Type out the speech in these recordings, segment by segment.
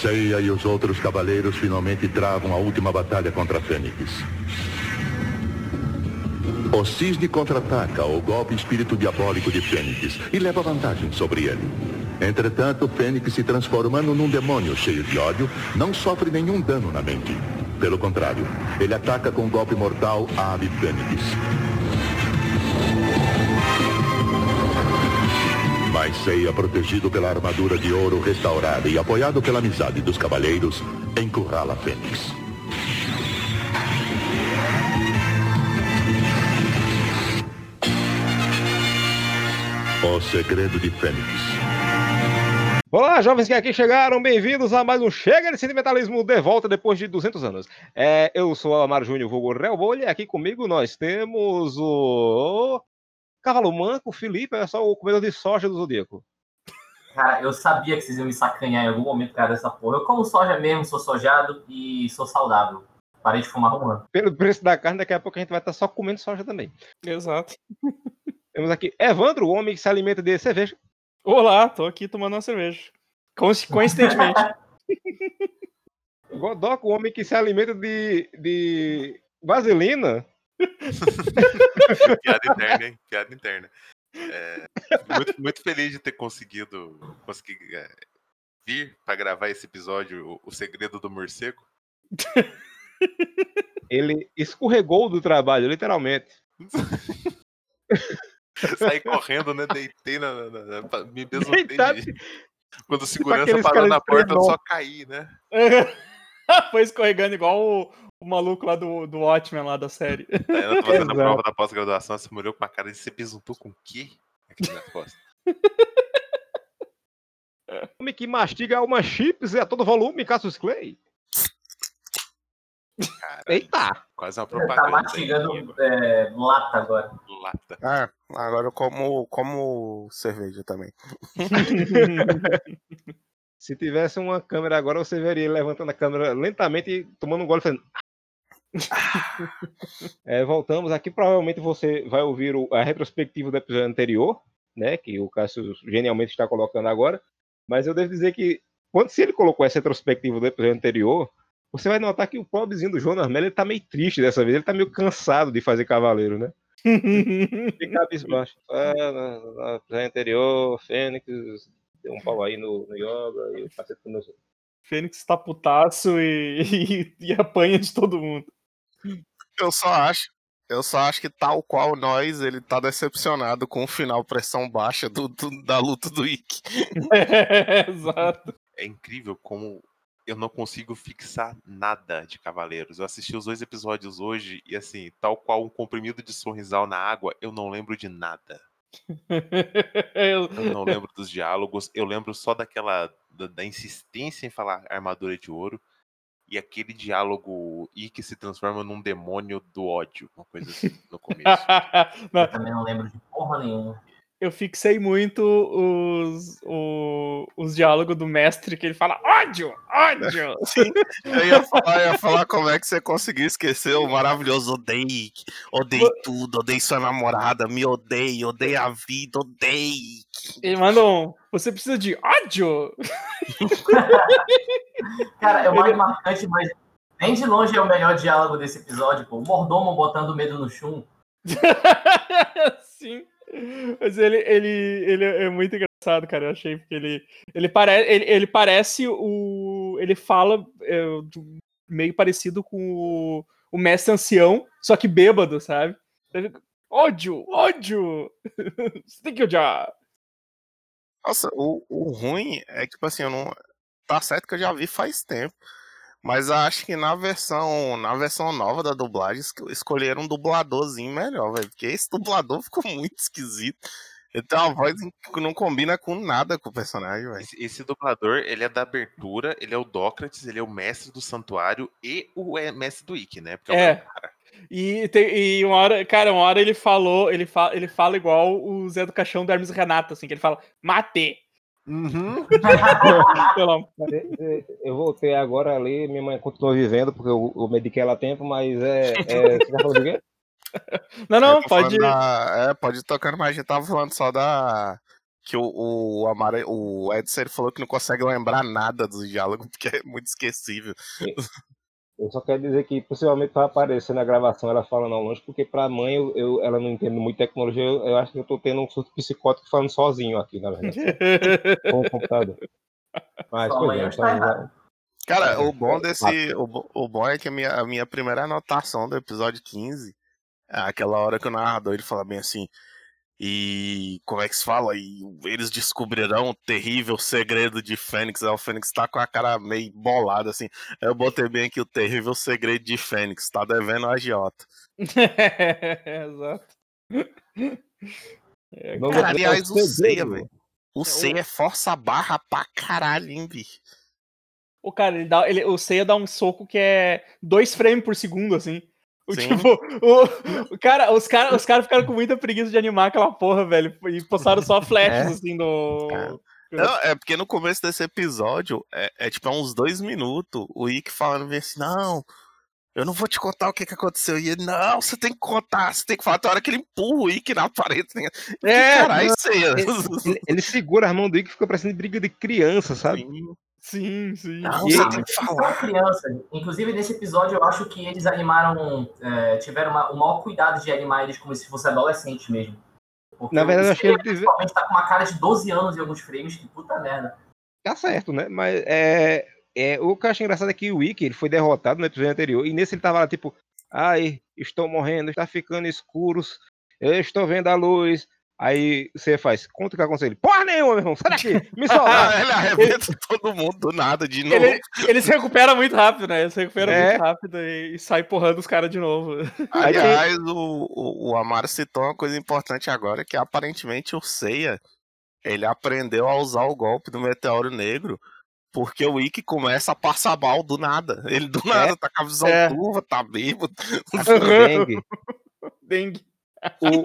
Seiya e os outros cavaleiros finalmente travam a última batalha contra Fênix. O Cisne contra-ataca o golpe espírito diabólico de Fênix e leva vantagem sobre ele. Entretanto, Fênix se transformando num demônio cheio de ódio, não sofre nenhum dano na mente. Pelo contrário, ele ataca com um golpe mortal a ave Fênix. Mas Seiya, protegido pela armadura de ouro restaurada e apoiado pela amizade dos cavaleiros, encurrala Fênix. O segredo de Fênix. Olá, jovens que aqui chegaram, bem-vindos a mais um Chega de Sentimentalismo de volta depois de 200 anos. É, eu sou o Amaro Júnior, vulgo Relbolha, e aqui comigo nós temos o Cavalo Manco, o Felipe, é só o comedor de soja do Zodíaco. Cara, eu sabia que vocês iam me sacanhar em algum momento causa dessa porra. Eu como soja mesmo, sou sojado e sou saudável. Parei de fumar um ano. Pelo preço da carne, daqui a pouco a gente vai estar só comendo soja também. Exato. Temos aqui Evandro, o homem que se alimenta de cerveja. Olá, tô aqui tomando uma cerveja. Coincidentemente. Godoc, o homem que se alimenta de, de vaselina. Piada interna, hein? Piada interna. É, muito, muito feliz de ter conseguido conseguir, é, vir para gravar esse episódio, o, o Segredo do Morcego. Ele escorregou do trabalho, literalmente. Saí correndo, né? Deitei na. na, na me besuntei. De- Quando o segurança parou na porta, eu só caí, né? Foi escorregando igual o, o maluco lá do, do Watchmen lá da série. Aí eu tô fazendo a prova da pós-graduação, você olhou com uma cara de você besuntou com o quê? Aqui na costa. Homem que mastiga uma chips a todo volume, Cassius Clay. Caralho, Eita! quase uma Tá propaganda. aí, mastigando é, lata agora. Lata. Ah, agora eu como, como cerveja também. Se tivesse uma câmera agora, você veria ele levantando a câmera lentamente e tomando um gole fazendo. É, voltamos aqui. Provavelmente você vai ouvir o- a retrospectiva do episódio anterior, né? Que o Cássio genialmente está colocando agora. Mas eu devo dizer que, quando se ele colocou essa retrospectiva do episódio anterior, você vai notar que o pobrezinho do Jonas Mello ele tá meio triste dessa vez. Ele tá meio cansado de fazer cavaleiro, né? Fica cabisbaixo. Ah, no, no episódio anterior, Fênix deu um pau aí no, no yoga e o cacete começou. Fênix tá putaço e, e, e apanha de todo mundo. Eu só acho. Eu só acho que tal qual nós, ele tá decepcionado com o final pressão baixa do, do- da luta do Ikki. Exato. É incrível como eu não consigo fixar nada de Cavaleiros. Eu assisti os dois episódios hoje e, assim, tal qual um comprimido de sorrisal na água, eu não lembro de nada. Eu não lembro dos diálogos, eu lembro só daquela. da, da insistência em falar armadura de ouro e aquele diálogo e que se transforma num demônio do ódio, uma coisa assim, no começo. Eu também não lembro de porra nenhuma. Eu fixei muito os, o- os diálogos do mestre que ele fala ódio, ódio. Eu ia falar, eu ia falar como é que você conseguiu esquecer o maravilhoso odeio. Odeio tudo, odeio sua namorada, me odeio, odeio a vida, odeio. Ele manda um, você precisa de ódio? Cara, é o mais marcante, mas nem de longe é o melhor diálogo desse episódio, pô. O mordomo botando medo no chum. Sim. Mas ele, ele, ele é muito engraçado, cara. Eu achei porque ele, ele, pare, ele, ele parece o. Ele fala é, meio parecido com o, o mestre ancião, só que bêbado, sabe? Ele, ódio, ódio! Você tem que odiar. Nossa, o, o ruim é que, tipo assim, eu não. Tá certo que eu já vi faz tempo. Mas eu acho que na versão, na versão nova da dublagem, esco- escolheram um dubladorzinho melhor, velho. Porque esse dublador ficou muito esquisito. Ele tem uma voz que não combina com nada com o personagem, velho. Esse, esse dublador, ele é da abertura, ele é o Dócrates, ele é o mestre do santuário e o é, mestre do Ikki, né? Porque É. o cara. E, tem, e uma hora, cara, uma hora ele falou, ele, fa, ele fala igual o Zé do Caixão do Hermes e Renato, assim, que ele fala, mate. Uhum. Pelo- Eu voltei agora ali, minha mãe continua vivendo, porque eu, eu mediquei ela a tempo, mas é. é você tá falando de quê? Não, não, falando pode. da- é, pode ir tocando, mas a gente tava falando só da. que o, o, Amara, o Edson ele falou que não consegue lembrar nada dos diálogos, porque é muito esquecível. Eu só quero dizer que possivelmente vai aparecer na gravação ela falando ao longe, porque pra mãe eu, eu- ela não entende muito tecnologia, eu, eu acho que eu tô tendo um surto psicótico falando sozinho aqui, na verdade, com o computador. Mas, Sua pois é, então, tá vai- Cara, o bom desse. O, o bom é que a minha, a minha primeira anotação do episódio 15 é aquela hora que o narrador ele fala bem assim. E como é que se fala? E eles descobrirão o terrível segredo de Fênix. Aí o Fênix tá com a cara meio bolada, assim. Eu botei bem aqui o terrível segredo de Fênix. Tá devendo a agiota. Exato. É, Cara, não, aliás, o. Seiya, velho. O Seiya é força barra pra caralho, hein, bicho? O cara, ele dá, ele, o Seiya dá um soco que é dois frames por segundo, assim. O, tipo, o, o cara, os caras os cara ficaram com muita preguiça de animar aquela porra, velho. E postaram só flashes, É. assim, do. Não, é porque no começo desse episódio, é, é tipo, há uns dois minutos, o Ick falando assim, não, eu não vou te contar o que, que aconteceu. E ele, não, você tem que contar, você tem que falar. Tem hora que ele empurra o Ick na parede. Né? É, Caralho, Seiya. ele, ele segura as mãos do Ick e fica parecendo briga de criança, sabe? Sim, sim. Não, E você tem que falar. crianças. Inclusive, nesse episódio, eu acho que eles animaram, é, tiveram uma- o maior cuidado de animar eles como se fossem adolescentes mesmo. Porque Na verdade, eu achei Seiya, ele teve- principalmente, tá com uma cara de 12 anos em alguns frames, que puta merda. Tá certo, né? Mas é, é, o que eu acho engraçado é que o Wiki ele foi derrotado no episódio anterior. E nesse ele tava lá, tipo, ai, estou morrendo, está ficando escuros, eu estou vendo a luz. Aí você faz, conta o que aconteceu. Ele, porra nenhuma, meu irmão, sai daqui, me solta. Ele arrebenta todo mundo do nada de novo. Ele, ele se recupera muito rápido, né? Ele se recupera É. muito rápido e, e sai porrando os caras de novo. Tem- Aliás, o, o, o Amaro citou uma coisa importante agora, que aparentemente o Seiya, ele aprendeu a usar o golpe do Meteoro Negro, porque o Ikki começa a passar mal do nada. Ele do nada tá com a visão É. turva, tá bêbado. Dengue. Dengue.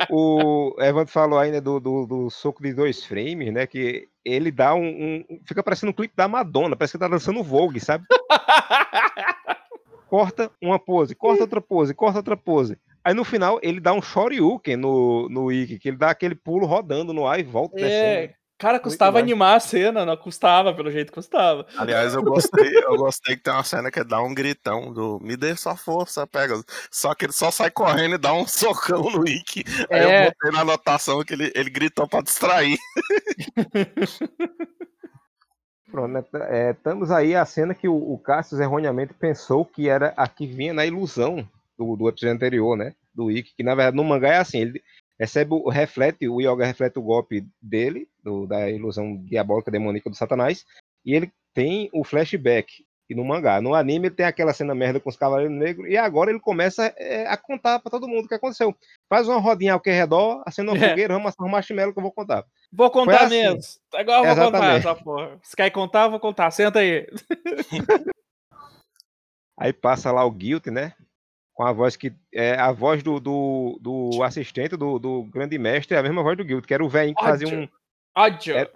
O, o falou ainda do, do, do soco de dois frames, né? Que ele dá um, um- Fica parecendo um clipe da Madonna, parece que tá dançando Vogue, sabe? Corta uma pose, corta outra pose, corta outra pose. Aí no final ele dá um Shoryuken no, no Ikki, que ele dá aquele pulo rodando no ar e volta descendo. É, cara, custava demais. animar a cena, não custava, pelo jeito que custava. Aliás, eu gostei, eu gostei que tem uma cena que dá um gritão do me dê sua força, pega. Só que ele só sai correndo e dá um socão no Ikki. Aí É. eu botei na anotação que ele, ele gritou pra distrair. Pronto, né? É, estamos aí a cena que o, o Cassius erroneamente pensou que era a que vinha na ilusão do, do episódio anterior, né? Do Ikki, que na verdade no mangá é assim, ele recebe o reflete, o Yoga reflete o golpe dele, do- da ilusão diabólica demoníaca do Satanás, e ele tem o flashback. E no mangá, no anime ele tem aquela cena merda com os Cavaleiros Negros, e agora ele começa é, a contar pra todo mundo o que aconteceu. Faz uma rodinha ao que redor, acenda uma É. fogueira, vamos assar um marshmallow que eu vou contar. Vou contar assim. mesmo. Agora eu vou contar essa porra. Se quer contar, eu vou contar. Senta aí. Aí passa lá o Guilt, né? Com a voz que. É a voz do, do, do assistente do, do grande mestre, é a mesma voz do Guilt, que era o velho que fazia um. Ódio. É-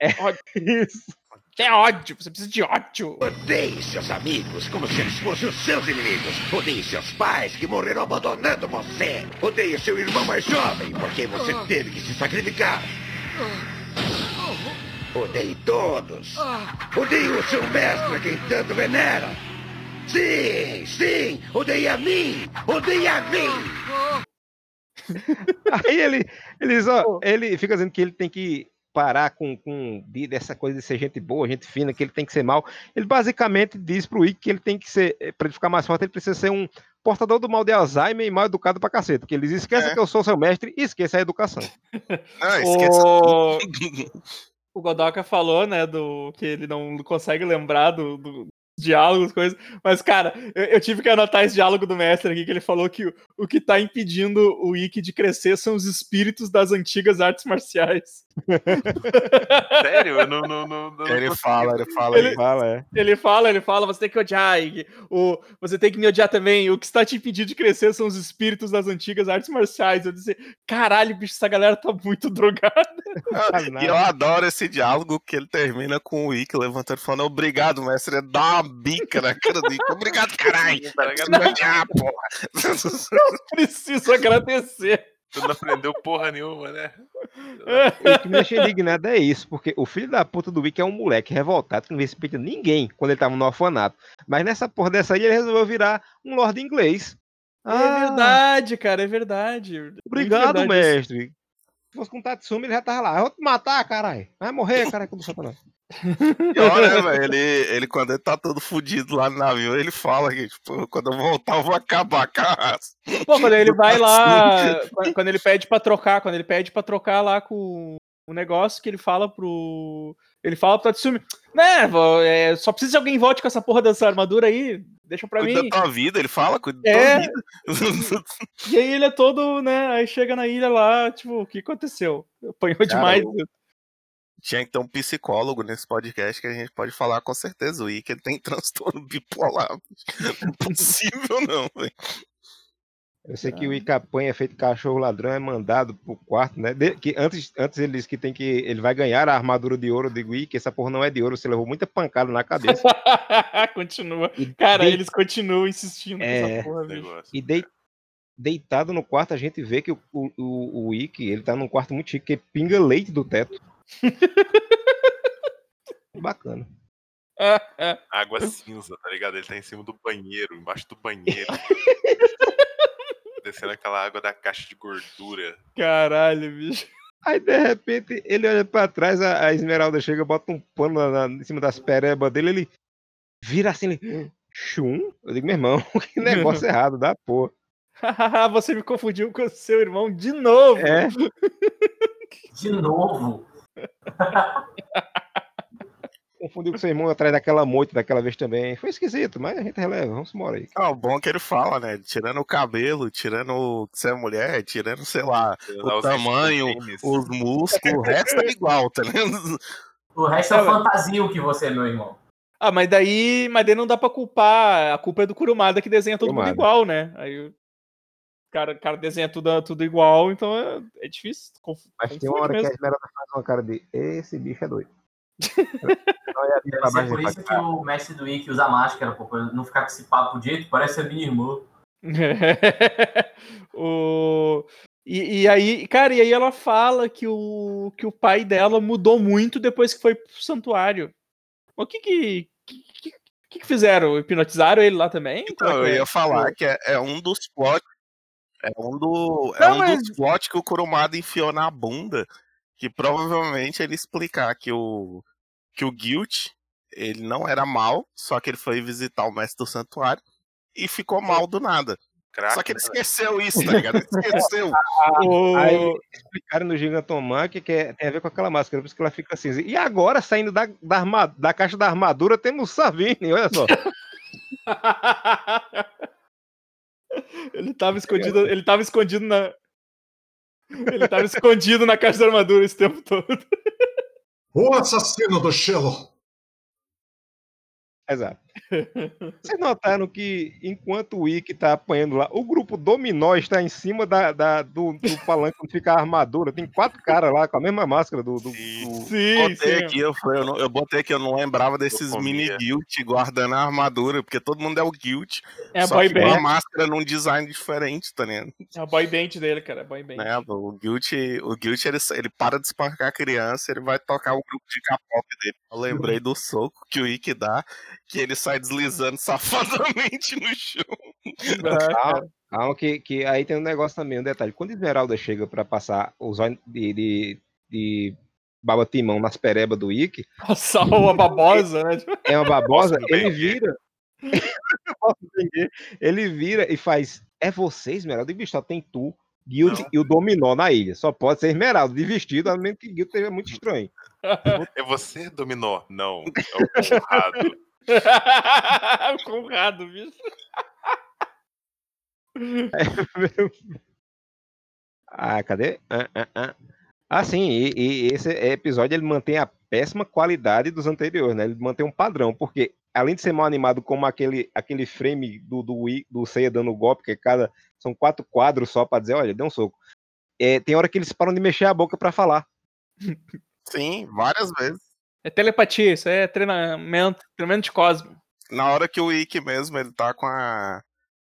Isso. É ódio. Você precisa de ódio. Odeie seus amigos como se eles fossem os seus inimigos. Odeie seus pais que morreram abandonando você. Odeie seu irmão mais jovem porque você teve que se sacrificar. Odeie todos. Odeie o seu mestre quem tanto venera. Sim, sim, odeie a mim. Odeie a mim. Aí ele, ele, só, ele fica dizendo que ele tem que parar com, com de- dessa coisa de ser gente boa, gente fina, que ele tem que ser mal. Ele basicamente diz pro Ikki que ele tem que ser, para ele ficar mais forte, ele precisa ser um portador do mal de Alzheimer e mal educado pra cacete. Porque ele diz, esqueça É. que eu sou seu mestre e esqueça a educação. Ah, esqueci. O... o Godoka falou, né, do que ele não consegue lembrar do, do diálogos, coisas. Mas, cara, eu, eu tive que anotar esse diálogo do mestre aqui, que ele falou que o, o que tá impedindo o Ikki de crescer são os espíritos das antigas artes marciais. Sério? Eu não, não, não, não Ele fala, ele fala. Ele- aí. Fala, é. Ele fala, ele fala, você tem que odiar, Ikki. O, você tem que me odiar também. O que está te impedindo de crescer são os espíritos das antigas artes marciais. Eu disse, caralho, bicho, essa galera tá muito drogada. E eu adoro esse diálogo que ele termina com o Ikki levantando e falando obrigado, mestre. Ele dá uma bica na cara do Ikki. Obrigado, caralho. Tá porra. Preciso agradecer. Tu não aprendeu porra nenhuma, né? E o que me deixa indignado é isso, porque o filho da puta do Wick é um moleque revoltado que não respeita ninguém quando ele tava no orfanato. Mas nessa porra dessa aí ele resolveu virar um lord inglês. É Ah, verdade, cara, é verdade. Muito Obrigado, verdade isso. mestre. Se fosse com o Tatsumi, ele já tava lá. Eu vou te matar, caralho. Vai morrer, caralho, do satanás. Pior, né, velho? Ele, ele, quando ele tá todo fudido lá no navio, ele fala que, tipo, quando eu voltar, eu vou acabar com a. Pô, quando ele vai lá, quando- ele pede pra trocar, quando ele pede pra trocar lá com o negócio que ele fala pro. Ele fala pro Tatsumi, né, é, só precisa de alguém volte com essa porra dessa armadura aí, deixa pra Cuida mim. da tua vida, ele fala, cuida da É. tua vida. E aí ele é todo, né, aí chega na ilha lá, tipo, o que aconteceu? Apanhou demais. o- Tinha que ter um psicólogo nesse podcast que a gente pode falar com certeza. O Ike ele tem transtorno bipolar. Não é possível, não, velho. Eu sei que o Icapanha é feito cachorro ladrão, é mandado pro quarto, né? De- que antes, antes ele disse que tem que. Ele vai ganhar a armadura de ouro. Eu digo, "Ih, que essa porra não é de ouro, você levou muita pancada na cabeça. Continua. E Cara, eles continuam insistindo É, essa porra, negócio. E dei- deitado no quarto, a gente vê que o, o, o, o Ikki, ele tá num quarto muito chique, que pinga leite do teto. Bacana. Água cinza, tá ligado? Ele tá em cima do banheiro, embaixo do banheiro. Descendo aquela água da caixa de gordura. Caralho, bicho. Aí, de repente, ele olha pra trás, a, a Esmeralda chega, bota um pano na- na- em cima das perebas dele, ele vira assim, ele... Chum? Eu digo, meu irmão, que negócio errado da porra. Você me confundiu com o seu irmão de novo. É, De novo. confundiu com seu irmão atrás daquela moita daquela vez também. Foi esquisito, mas a gente releva, vamos embora aí. Ah, o bom é que ele fala, né? Tirando o cabelo, tirando que você é mulher, tirando, sei lá, Lá os tamanho, os músculos, o resto é igual, tá ligado? O resto é fantasia o que você é, meu irmão. Ah, mas daí, mas daí não dá pra culpar. A culpa é do Kurumada que desenha todo mundo Kurumada. igual, né? Aí o cara, o cara desenha tudo, tudo igual, então é, é difícil. conf- Mas tem uma hora que a mesmo. Esmeralda faz uma cara de esse bicho é doido. Baixo por e isso que o mestre do Ikki usa máscara, pô, pra não ficar com esse papo de jeito, parece a minha irmã. o... E, e aí, cara, e aí ela fala que o, que o pai dela mudou muito depois que foi pro santuário. O que que, que, que, que fizeram? Hipnotizaram ele lá também? Então, é eu é? ia falar que é, é um dos plot. É um, do, é Não, um mas- dos plot que o Kurumada enfiou na bunda. Que provavelmente ele explicar que o. Que o Guilt, ele não era mal, só que ele foi visitar o mestre do santuário e ficou mal do nada. Crack, Só que ele né? esqueceu isso, tá ligado? Ele esqueceu. O- Aí explicaram no Gigantomar que, que é- tem a ver com aquela máscara, por isso que ela fica assim. E agora, saindo da, da, arma- da caixa da armadura, temos o Savini, olha só. ele tava escondido, ele tava escondido na Ele tava escondido na caixa da armadura esse tempo todo. O assassino do Shelo. Exato. Vocês notaram que enquanto o Ikki tá apanhando lá, o grupo Dominó está em cima da, da- do, do palanque onde fica a armadura. Tem quatro caras lá com a mesma máscara do. do- Sim. do- Sim, Botei sim. aqui, eu, falei, eu, não- eu botei aqui, eu não lembrava desses mini guilt guardando a armadura, porque todo mundo é o guilt. É a só boy que a band. máscara num design diferente, tá ligado? É a boy band dele, cara. é Boy band. Né, o Guilt, o Guilt ele, ele para de espancar a criança, ele vai tocar o grupo de K-pop dele. Eu lembrei do soco que o Ikki dá, que ele sai deslizando safadamente no chão. Ah, Calma, calma, que, que aí tem um negócio também, um detalhe. Quando Esmeralda chega pra passar os olhos de, de, de baba timão nas perebas do Ikki, Nossa, uma babosa, né? é uma babosa, ele vira. Eu posso entender. ele vira e faz. É você, Esmeralda? E bicho, só tem tu, Guild e o Dominó na ilha. Só pode ser Esmeralda, de vestido, a menos que Guild esteja muito estranho. É você, Dominó? Não, é o Conrado. O Conrado, bicho. Ah, cadê? Ah, ah, ah. Ah, sim, e, e esse episódio ele mantém a péssima qualidade dos anteriores, né? Ele mantém um padrão, porque além de ser mal animado como aquele, aquele frame do, do, do Seiya dando golpe, que cada. São quatro quadros só pra dizer, olha, deu um soco. É, tem hora que eles param de mexer a boca pra falar. Sim, várias vezes. É telepatia, isso é treinamento, treinamento de Cosmo. Na hora que o Ikki mesmo, ele tá com a.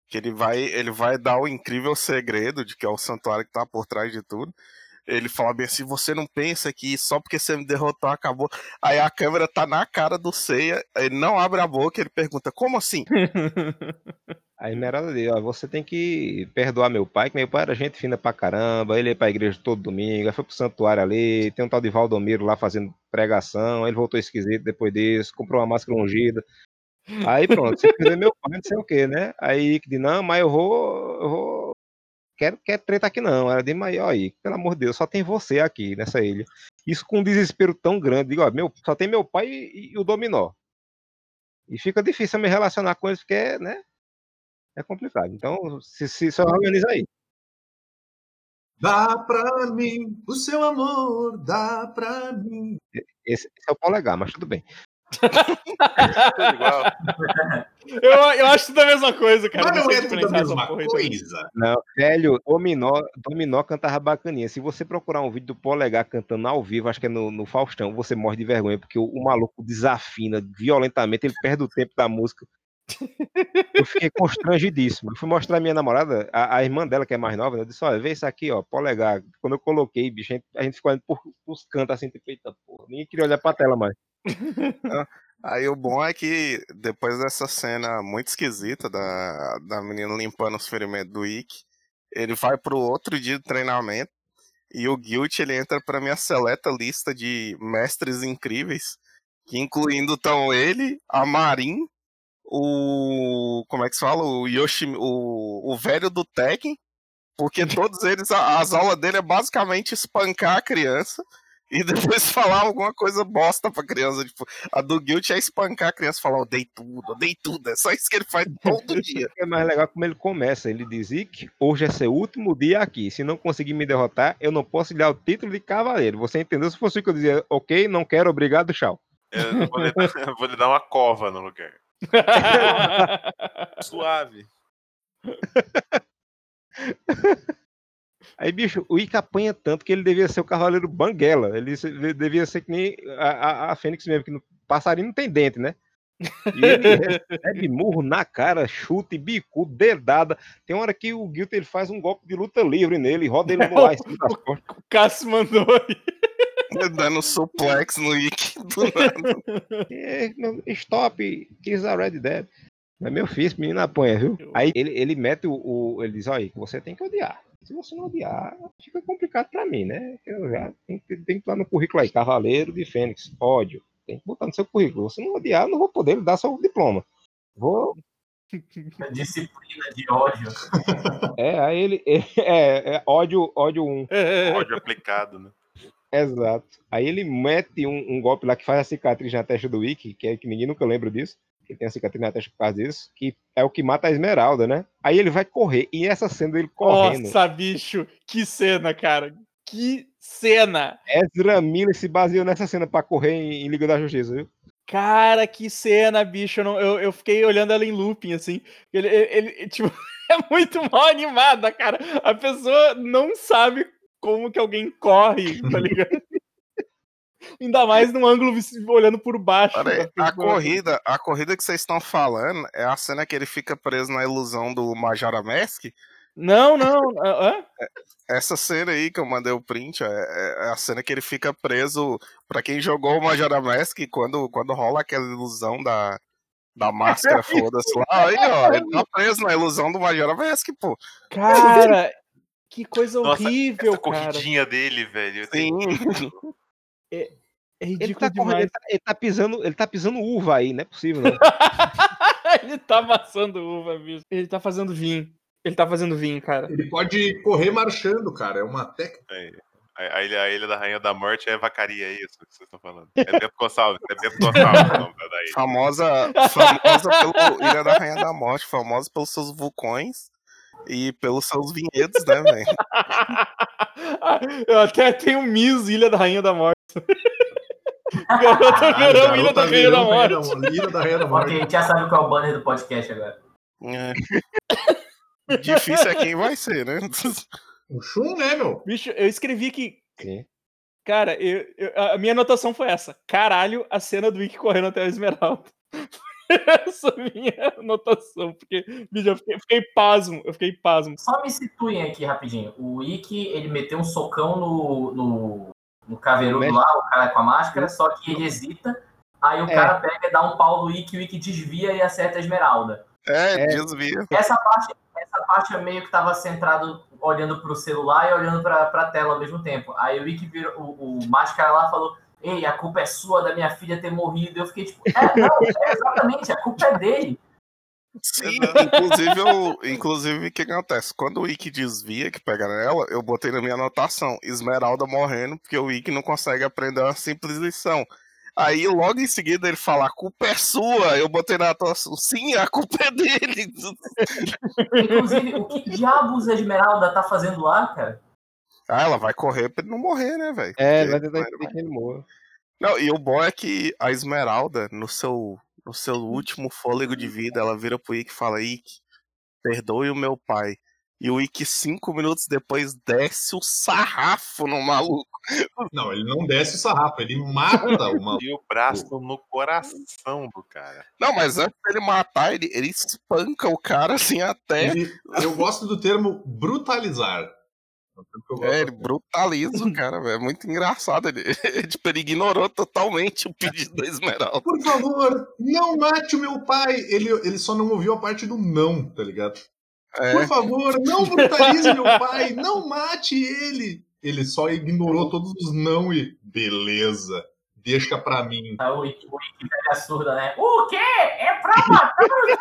Que ele vai, ele vai dar o incrível segredo de que é o santuário que tá por trás de tudo. ele fala bem assim: você não pensa que só porque você me derrotou acabou. Aí a câmera tá na cara do Seiya, ele não abre a boca, ele pergunta: como assim? Aí Esmeralda diz, ó, você tem que perdoar meu pai, que meu pai era gente fina pra caramba, ele ia pra igreja todo domingo, aí foi pro santuário ali, tem um tal de Valdomiro lá fazendo pregação, ele voltou esquisito depois disso, comprou uma máscara ungida. Aí pronto, você perdeu meu pai, não sei o que, né? Aí que diz, não, mas eu vou, eu vou, quero, quero treta aqui não. Diz, mas ó aí, pelo amor de Deus, só tem você aqui nessa ilha. Isso com um desespero tão grande, digo, ó, meu, só tem meu pai e, e o Dominó. E fica difícil me relacionar com eles, porque, né? É complicado. Então, se, se, se organiza aí. Dá pra mim o seu amor, dá pra mim. Esse, esse é o polegar, mas tudo bem. Eu, eu acho tudo a mesma coisa, cara. Mas não é tudo a mesma coisa. Não, velho, Dominó, Dominó cantava bacaninha. Se você procurar um vídeo do Polegar cantando ao vivo, acho que é no, no Faustão, você morre de vergonha, porque o, o maluco desafina violentamente, ele perde o tempo da música. Eu fiquei constrangidíssimo. Eu fui mostrar a minha namorada, a, a irmã dela, que é mais nova, né, eu disse, olha, vê isso aqui, ó, Polegar. Quando eu coloquei, bicho, a gente, a gente ficou olhando por, pros cantos assim, tipo, eita porra, ninguém queria olhar pra tela mais. Aí o bom é que depois dessa cena muito esquisita da, da menina limpando os ferimentos do Ikki, ele vai pro outro dia de treinamento e o Guilt ele entra pra minha seleta lista de mestres incríveis, que incluindo então ele, a Marin, o como é que se fala, o Yoshi, o, o velho do Tekken, porque todos eles a- as aulas dele é basicamente espancar a criança e depois falar alguma coisa bosta pra criança, tipo, a do Guilt é espancar a criança e falar, eu dei tudo, eu dei tudo. É só isso que ele faz todo dia. É mais legal como ele começa. Ele diz que hoje é seu último dia aqui. Se não conseguir me derrotar, eu não posso lhe dar o título de cavaleiro. Você entendeu? Se fosse o que eu dizia, ok, não quero, obrigado, tchau. Eu vou lhe, eu vou lhe dar uma cova no lugar. Suave. Aí, bicho, o Ika apanha tanto que ele devia ser o cavaleiro banguela. Ele, devia ser que nem a, a, a Fênix mesmo, que no passarinho não tem dente, né? E ele recebe murro na cara, chute, bico, dedada. Tem uma hora que o Guilt ele faz um golpe de luta livre nele, roda ele no ar em cima das costas. o Cássio mandou aí. Dando suplex no Ikki do nada. É, não, Stop, he's already dead. Mas meu filho, esse menino apanha, viu? Aí ele, ele mete o, o- Ele diz, olha, aí, você tem que odiar. Se você não odiar, fica complicado pra mim, né? Eu já tem, que- tem que estar no currículo aí, Cavaleiro de Fênix, ódio. Tem que botar no seu currículo. Se não odiar, eu não vou poder lhe dar seu diploma. Vou. Disciplina de ódio. É, aí ele. É, é ódio, ódio 1. Ódio aplicado, né? Exato. Aí ele mete um, um golpe lá que faz a cicatriz na testa do Ikki, que é que ninguém nunca lembra disso. Que tem a cicatriz na testa por causa disso, que é o que mata a Esmeralda, né? Aí ele vai correr, e essa cena dele correndo. Nossa, bicho, que cena, cara. Que cena. Ezra Miller se baseou nessa cena pra correr em, em Liga da Justiça, viu? Cara, que cena, bicho. Eu, não- eu, eu fiquei olhando ela em looping, assim. Ele, ele- ele, tipo, é muito mal animada, cara. A pessoa não sabe como que alguém corre, tá ligado? Ainda mais num ângulo olhando por baixo. Aí, a corrida, a corrida que vocês estão falando é a cena que ele fica preso na ilusão do Majora Mask. Não, não. hã? Essa cena aí que eu mandei o print é, é a cena que ele fica preso. Pra quem jogou o Majora Mask, quando, quando rola aquela ilusão da, da máscara, foda-se lá. Aí, ó, ele tá preso na ilusão do Majora Mask, pô. Cara, que coisa Nossa, horrível, Essa cara. corridinha dele, velho. Sim. É Ele ridículo tá, correndo, ele, tá, ele tá pisando, ele tá pisando uva aí, não é possível, não. ele tá amassando uva, bicho. Ele tá fazendo vinho. Ele tá fazendo vinho, cara. Ele pode correr marchando, cara. É uma técnica. A, a ilha, a Ilha da Rainha da Morte é vacaria, é isso que vocês estão falando. É Bento Gonçalves, é Bento Gonçalves o nome da da ilha. Famosa, famosa pelo Ilha da Rainha da Morte, famosa pelos seus vulcões e pelos seus vinhedos, né, velho? Eu até tenho Miss Ilha da Rainha da Morte. Garota Verão, Ilha da Rainha da Morte. Ilha da Rainha da Morte. Ok, a gente já sabe qual é o banner do podcast agora. É. Difícil é quem vai ser, né? Um chum, né, meu? Bicho, eu escrevi que. Cara, eu- eu- a minha anotação foi essa. Caralho, a cena do Wick correndo até a Esmeralda. Essa é minha anotação, porque, eu fiquei, fiquei pasmo, eu fiquei pasmo. Só me situem aqui rapidinho. O Ikki, ele meteu um socão no, no, no caveirudo lá, o cara com a máscara, só que ele hesita. Aí o É. cara pega e dá um pau no Ikki, o Ikki desvia e acerta a esmeralda. É, É. desvia. Essa parte, essa parte é meio que tava centrado olhando pro celular e olhando pra, pra tela ao mesmo tempo. Aí o Ikki virou, o, o máscara lá falou. Ei, a culpa é sua da minha filha ter morrido. Eu fiquei tipo, é, não, é exatamente, a culpa é dele. Sim, inclusive, eu, inclusive, o que acontece? Quando o Ikki desvia, que pega nela, eu botei na minha anotação, Esmeralda morrendo, porque o Ikki não consegue aprender uma simples lição. Aí, logo em seguida, ele fala, a culpa é sua. Eu botei na anotação, sim, a culpa é dele. Inclusive, o que diabos a Esmeralda tá fazendo lá, cara? Ah, ela vai correr pra ele não morrer, né, velho? É, vai tentar impedir que ele morra. Não, e o bom é que a Esmeralda, no seu, no seu último fôlego de vida, ela vira pro Ikki e fala, Ikki, perdoe o meu pai. E o Ikki, cinco minutos depois, desce o sarrafo no maluco. Não, ele não desce o sarrafo, ele mata o maluco. E o braço no coração do cara. Não, mas antes dele matar, ele, ele espanca o cara assim até. Ele- eu gosto do termo brutalizar. É que ele brutaliza o cara, velho. É muito engraçado. Ele, tipo, ele ignorou totalmente o pedido da Esmeralda. Por favor, não mate o meu pai. Ele, ele só não ouviu a parte do não, tá ligado? É, Por favor, não brutalize meu pai, não mate ele. Ele só ignorou todos os não e beleza, deixa pra mim. Aí o Ikki, pega a surda, né? O quê? É pra matar o seu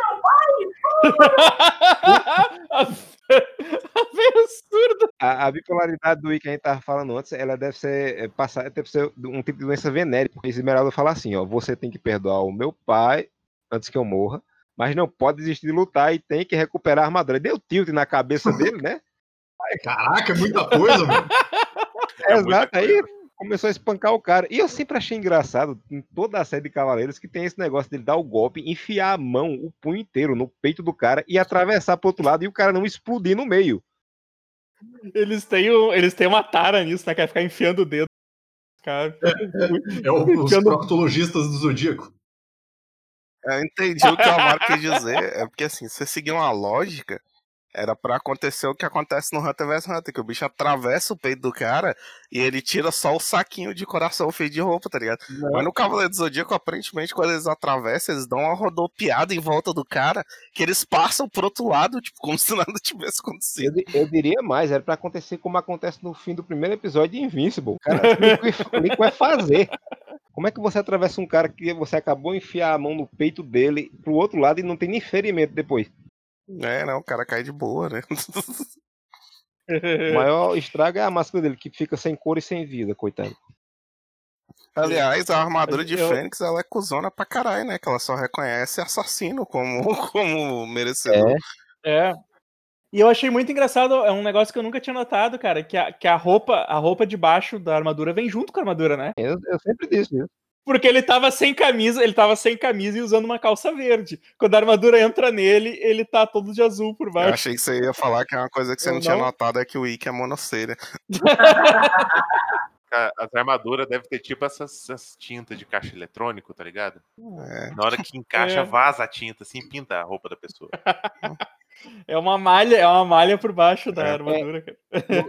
Absurdo. A, a bipolaridade do I que a gente tava falando antes, ela deve ser é, passar, deve ser um tipo de doença venérea, porque Esmeralda fala assim, ó, você tem que perdoar o meu pai antes que eu morra, mas não pode desistir de lutar e tem que recuperar a armadura. Deu tilt na cabeça dele, né? Caraca, é muita coisa, mano. É Exato, aí começou a espancar o cara. E eu sempre achei engraçado, em toda a série de Cavaleiros, que tem esse negócio dele dar o golpe, enfiar a mão, o punho inteiro no peito do cara e atravessar pro outro lado e o cara não explodir no meio. Eles têm, um- eles têm uma tara nisso, né? Que é ficar enfiando o dedo. Cara, É o- os Enfiando- proctologistas do Zodíaco. eu entendi o que o Amaro quis dizer. É porque assim, se você seguir uma lógica, era pra acontecer o que acontece no Hunter vs Hunter, que o bicho atravessa o peito do cara e ele tira só o saquinho de coração feito de roupa, tá ligado? Mas no Cavaleiro do Zodíaco, aparentemente, quando eles atravessam, eles dão uma rodopiada em volta do cara, que eles passam pro outro lado, tipo, como se nada tivesse Eu, acontecido. di- eu diria mais, era pra acontecer como acontece no fim do primeiro episódio de Invincible. Cara, o Nico é fazer. Como é que você atravessa um cara que você acabou de enfiar a mão no peito dele pro outro lado e não tem nem ferimento depois? É, não, o cara cai de boa, né? O maior estrago é a máscara dele, que fica sem cor e sem vida, coitado. Aliás, a armadura de Eu- Fênix, ela é cuzona pra caralho, né? Que ela só reconhece assassino como, como merecedor. É. E eu achei muito engraçado, é um negócio que eu nunca tinha notado, cara, que a, que a roupa, a roupa de baixo da armadura vem junto com a armadura, né? Eu, eu sempre disse isso. Porque ele tava sem camisa, ele tava sem camisa e usando uma calça verde. Quando a armadura entra nele, ele tá todo de azul por Eu baixo. achei que você ia falar que é uma coisa que você Eu não, tinha não. notado, é que o Ikki é monocelha. As armaduras devem ter tipo essas, essas tintas de caixa eletrônico, tá ligado? É. Na hora que encaixa, É. vaza a tinta, assim, pinta a roupa da pessoa. É uma malha, é uma malha por baixo da É. armadura, cara.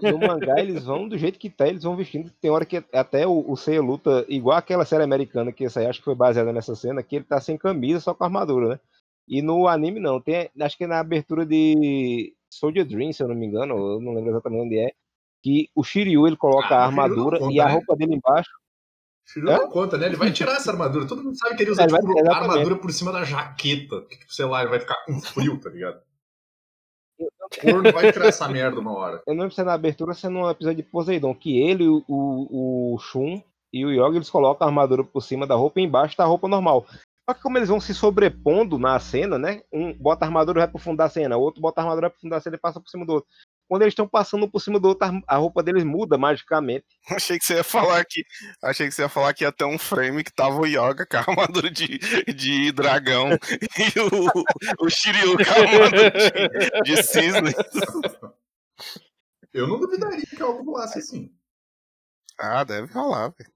No, no mangá, eles vão do jeito que tá, eles vão vestindo. Tem hora que até o, o Seiya luta igual aquela série americana que essa aí, acho que foi baseada nessa cena, que ele tá sem camisa, só com armadura, né? E no anime não, tem, acho que é na abertura de Soldier Dream, se eu não me engano, eu não lembro exatamente onde é, que o Shiryu ele coloca Ah, a armadura conta, e a né? roupa dele embaixo. Shiryu não conta, né? Ele vai tirar essa armadura. Todo mundo sabe que ele usa É, ele vai- tipo, a exatamente. armadura por cima da jaqueta. Que, tipo, sei lá, ele vai ficar com frio, tá ligado? Corno vai tirar essa merda uma hora. Eu não lembro se é na abertura ou se é no episódio de Poseidon, que ele, o, o, Shun e o Yoga, eles colocam a armadura por cima da roupa e embaixo tá a roupa normal. Só que como eles vão se sobrepondo na cena, né? Um bota a armadura e vai pro fundo da cena, o outro bota a armadura pro fundo da cena e passa por cima do outro. Quando eles estão passando por cima do outro, a- a roupa deles muda magicamente. Achei que você ia falar que. Achei que você ia falar que ia ter um frame que tava o Yoga com a armadura de, de dragão e o, o Shiryu com a armadura de, de cisne. Eu não duvidaria que algo rolasse assim. Ah, deve rolar, velho.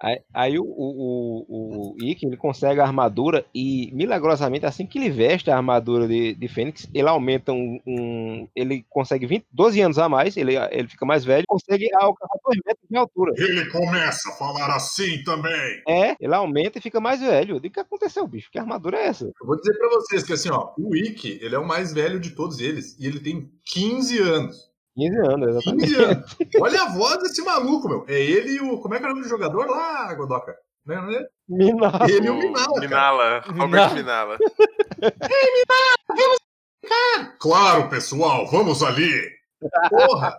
Aí, aí o, o, o, o Ikki, ele consegue a armadura e, milagrosamente, assim que ele veste a armadura de, de Fênix, ele aumenta um, um- Ele consegue 20, 12 anos a mais, ele, ele fica mais velho, consegue alcançar 2 metros de altura. Ele começa a falar assim também. É, ele aumenta e fica mais velho. O que aconteceu, bicho? Que armadura é essa? Eu vou dizer pra vocês que assim, ó, o Ikki, ele é o mais velho de todos eles e ele tem 15 anos. 15 anos, exatamente. 15 anos. Olha a voz desse maluco, meu. É ele e o. Como é que é o nome do jogador lá, Godoka? Não é, não é? Minado. Ele e o Minala. cara. Minala, Robert Minala. Claro, pessoal, vamos ali. Porra!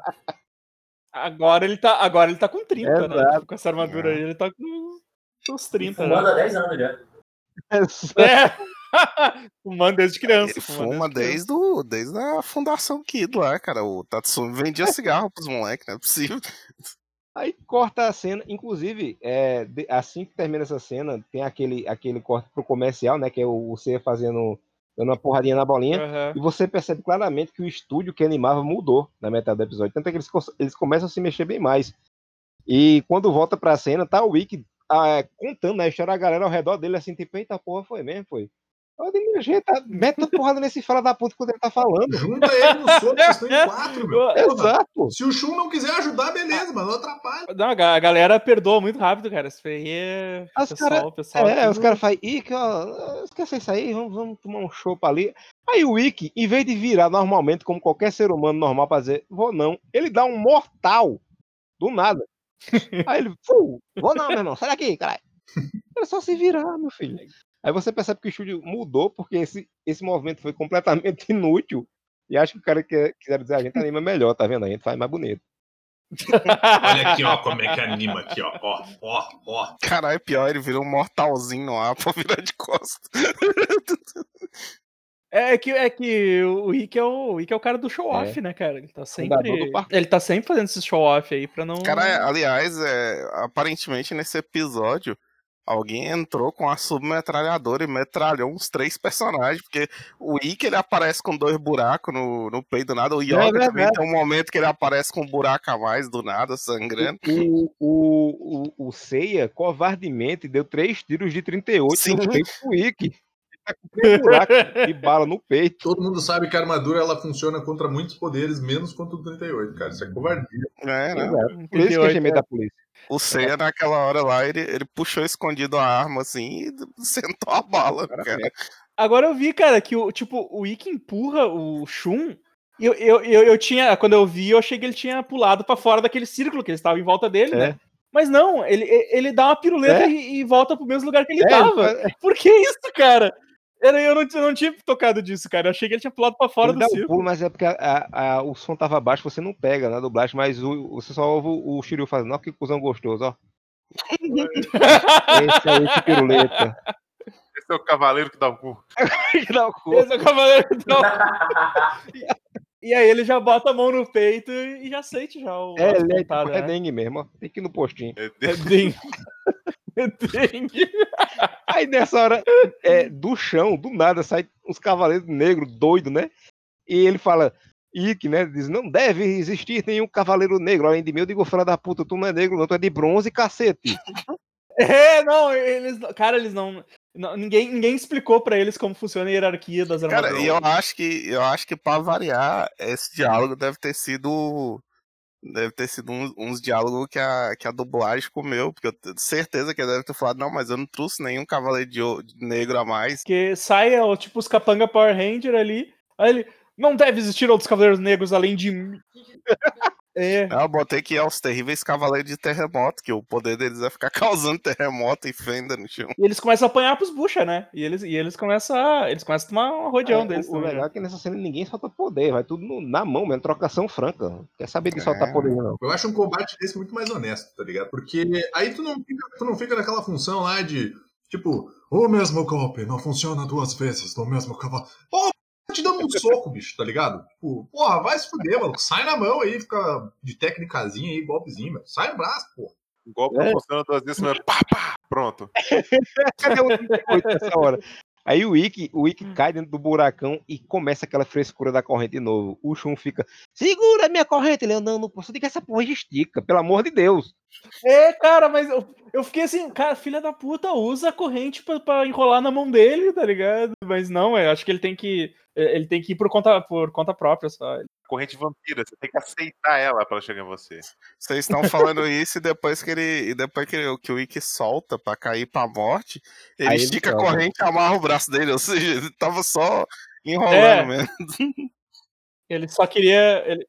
Agora ele tá, agora ele tá com 30, né? Exato. Com essa armadura aí, ele tá com uns 30, né? Fumando há 10 anos já. É. Fumando desde criança. Ele fuma desde, o, desde a fundação Kid lá, cara. O Tatsumi vendia cigarro pros moleques, não é possível. Aí corta a cena, inclusive, é, assim que termina essa cena, tem aquele, aquele corte pro comercial, né? Que é o, C fazendo dando uma porradinha na bolinha. Aham. E você percebe claramente que o estúdio que animava mudou na metade do episódio. Tanto é que eles, eles começam a se mexer bem mais. E quando volta pra cena, tá o Wick ah, contando né, a história da galera ao redor dele, assim, tipo, eita porra, foi mesmo, foi. Digo, gente, tá, mete a porrada nesse fala da puta quando ele tá falando. Junta ele no soco, vocês estão em quatro, meu. Exato. Se o Shun não quiser ajudar, beleza, mas não atrapalha. Não, a ga- a galera perdoa muito rápido, cara. Isso aí é. Os pessoal, cara- pessoal. É, tudo- os caras que, ó, esquece isso aí, vamos, vamos tomar um chopp ali. Aí o Wiki, em vez de virar normalmente, como qualquer ser humano normal, pra dizer, vou não, ele dá um mortal do nada. Aí ele, "Fu, vou não, meu irmão, sai daqui, caralho. É só se virar, meu filho. Aí você percebe que o estúdio mudou, porque esse, esse movimento foi completamente inútil. E acho que o cara quer, quiser dizer, a gente anima melhor, tá vendo? A gente faz mais bonito. Olha aqui, ó, como é que anima aqui, ó. Ó, ó, ó. Caralho, pior, ele virou um mortalzinho ar pra virar de costas. É que, é que o Rick é o, o Rick é o cara do show-off, né, cara? Ele tá sempre. Ele tá sempre fazendo esse show-off aí pra não. Cara, aliás, é, aparentemente nesse episódio, alguém entrou com a submetralhadora e metralhou uns três personagens, porque o Ikki ele aparece com dois buracos no, no peito do nada, o Yoga também É verdade. tem um momento que ele aparece com um buraco a mais do nada, sangrando. O, o, o, o Seiya covardemente deu três tiros de 38 Sim. no peito do. Tá com três buracos de bala no peito. Todo mundo sabe que a armadura ela funciona contra muitos poderes, menos contra o 38, cara. Isso é covardia. É, né? Exato. Por isso que eu 38, chamei da polícia. O Seiya naquela hora lá, ele, ele puxou escondido a arma assim e sentou a bala, cara. Agora eu vi, cara, que o, tipo, o Ikki empurra o Shun. E eu, eu, eu, eu tinha. Quando eu vi, eu achei que ele tinha pulado pra fora daquele círculo que ele estava em volta dele, É. né? Mas não, ele, ele dá uma piruleta É. e, e volta pro mesmo lugar que ele É, tava. ele Por que isso, cara? Era, eu, não, eu não tinha tocado disso, cara. Eu achei que ele tinha pulado pra fora Ele do dá um círculo. pulo, mas é porque a- a- a- o som tava baixo, você não pega na dublagem, mas o, você só ouve o, o Shiryu fazendo, ó, que cuzão gostoso, ó. Esse aí, esse piruleta. Esse é o cavaleiro que dá o cu. Que dá o cu. Esse é o cavaleiro do- E aí ele já bota a mão no peito e já sente já o É, ele é tipo pontadas, né? redengue mesmo, ó. Tem que ir no postinho. É É dengue. É dengue. Aí nessa hora, é, do chão, do nada, sai uns cavaleiros negros doidos, né? E ele fala, Ike, né? Diz, não deve existir nenhum cavaleiro negro além de mim. Eu digo, filha da puta, tu não é negro, não, tu é de bronze, cacete. É, não, eles. Cara, eles não. não- ninguém, ninguém explicou pra eles como funciona a hierarquia das armaduras. Cara, e eu acho que eu acho que para variar, esse diálogo deve ter sido deve ter sido uns, uns diálogos que a, que a dublagem comeu, porque eu tenho certeza que ele deve ter falado, não, mas eu não trouxe nenhum cavaleiro de, de negro a mais. Porque sai, ó, tipo, os capanga Power Ranger ali. Aí ele. Não deve existir outros cavaleiros negros além de mim. É. Eu botei que é os terríveis cavaleiros de terremoto, que o poder deles é ficar causando terremoto e fenda no chão. E eles começam a apanhar pros bucha, né? E eles, e eles começam a. Eles começam a tomar um rodeão É, deles. o, o também, legal né? é que nessa cena ninguém solta poder, vai tudo no- na mão mesmo, trocação franca. Quer saber de É. soltar poder, não. Eu acho um combate desse muito mais honesto, tá ligado? Porque aí tu não fica, tu não fica naquela função lá de, tipo, o mesmo golpe não funciona duas vezes no mesmo cavalo. Te dando um soco, bicho, tá ligado? Tipo, porra, vai se fuder, maluco. Sai na mão aí, fica de técnicazinha aí, golpezinho, meu. Sai no braço, porra. Golpe não funciona duas vezes, mas pá, pá, pronto. Cadê o 38 nessa hora? Aí o Ikki, o Ikki cai dentro do buracão e começa aquela frescura da corrente de novo. O Shun fica, segura a minha corrente. Ele, não, não posso que essa porra estica, pelo amor de Deus. É, cara, mas eu, eu fiquei assim, cara, filha da puta, usa a corrente pra, pra enrolar na mão dele, tá ligado? Mas não, eu acho que ele tem que. Ele tem que ir por conta, por conta própria só. Corrente vampira, você tem que aceitar ela pra ela chegar em você. Vocês estão falando isso e depois que ele. E depois que, ele, que o Ikki solta pra cair pra morte, ele Aí ele estica a joga. corrente e amarra o braço dele. Ou seja, ele tava só enrolando É. mesmo. Ele só queria. Ele,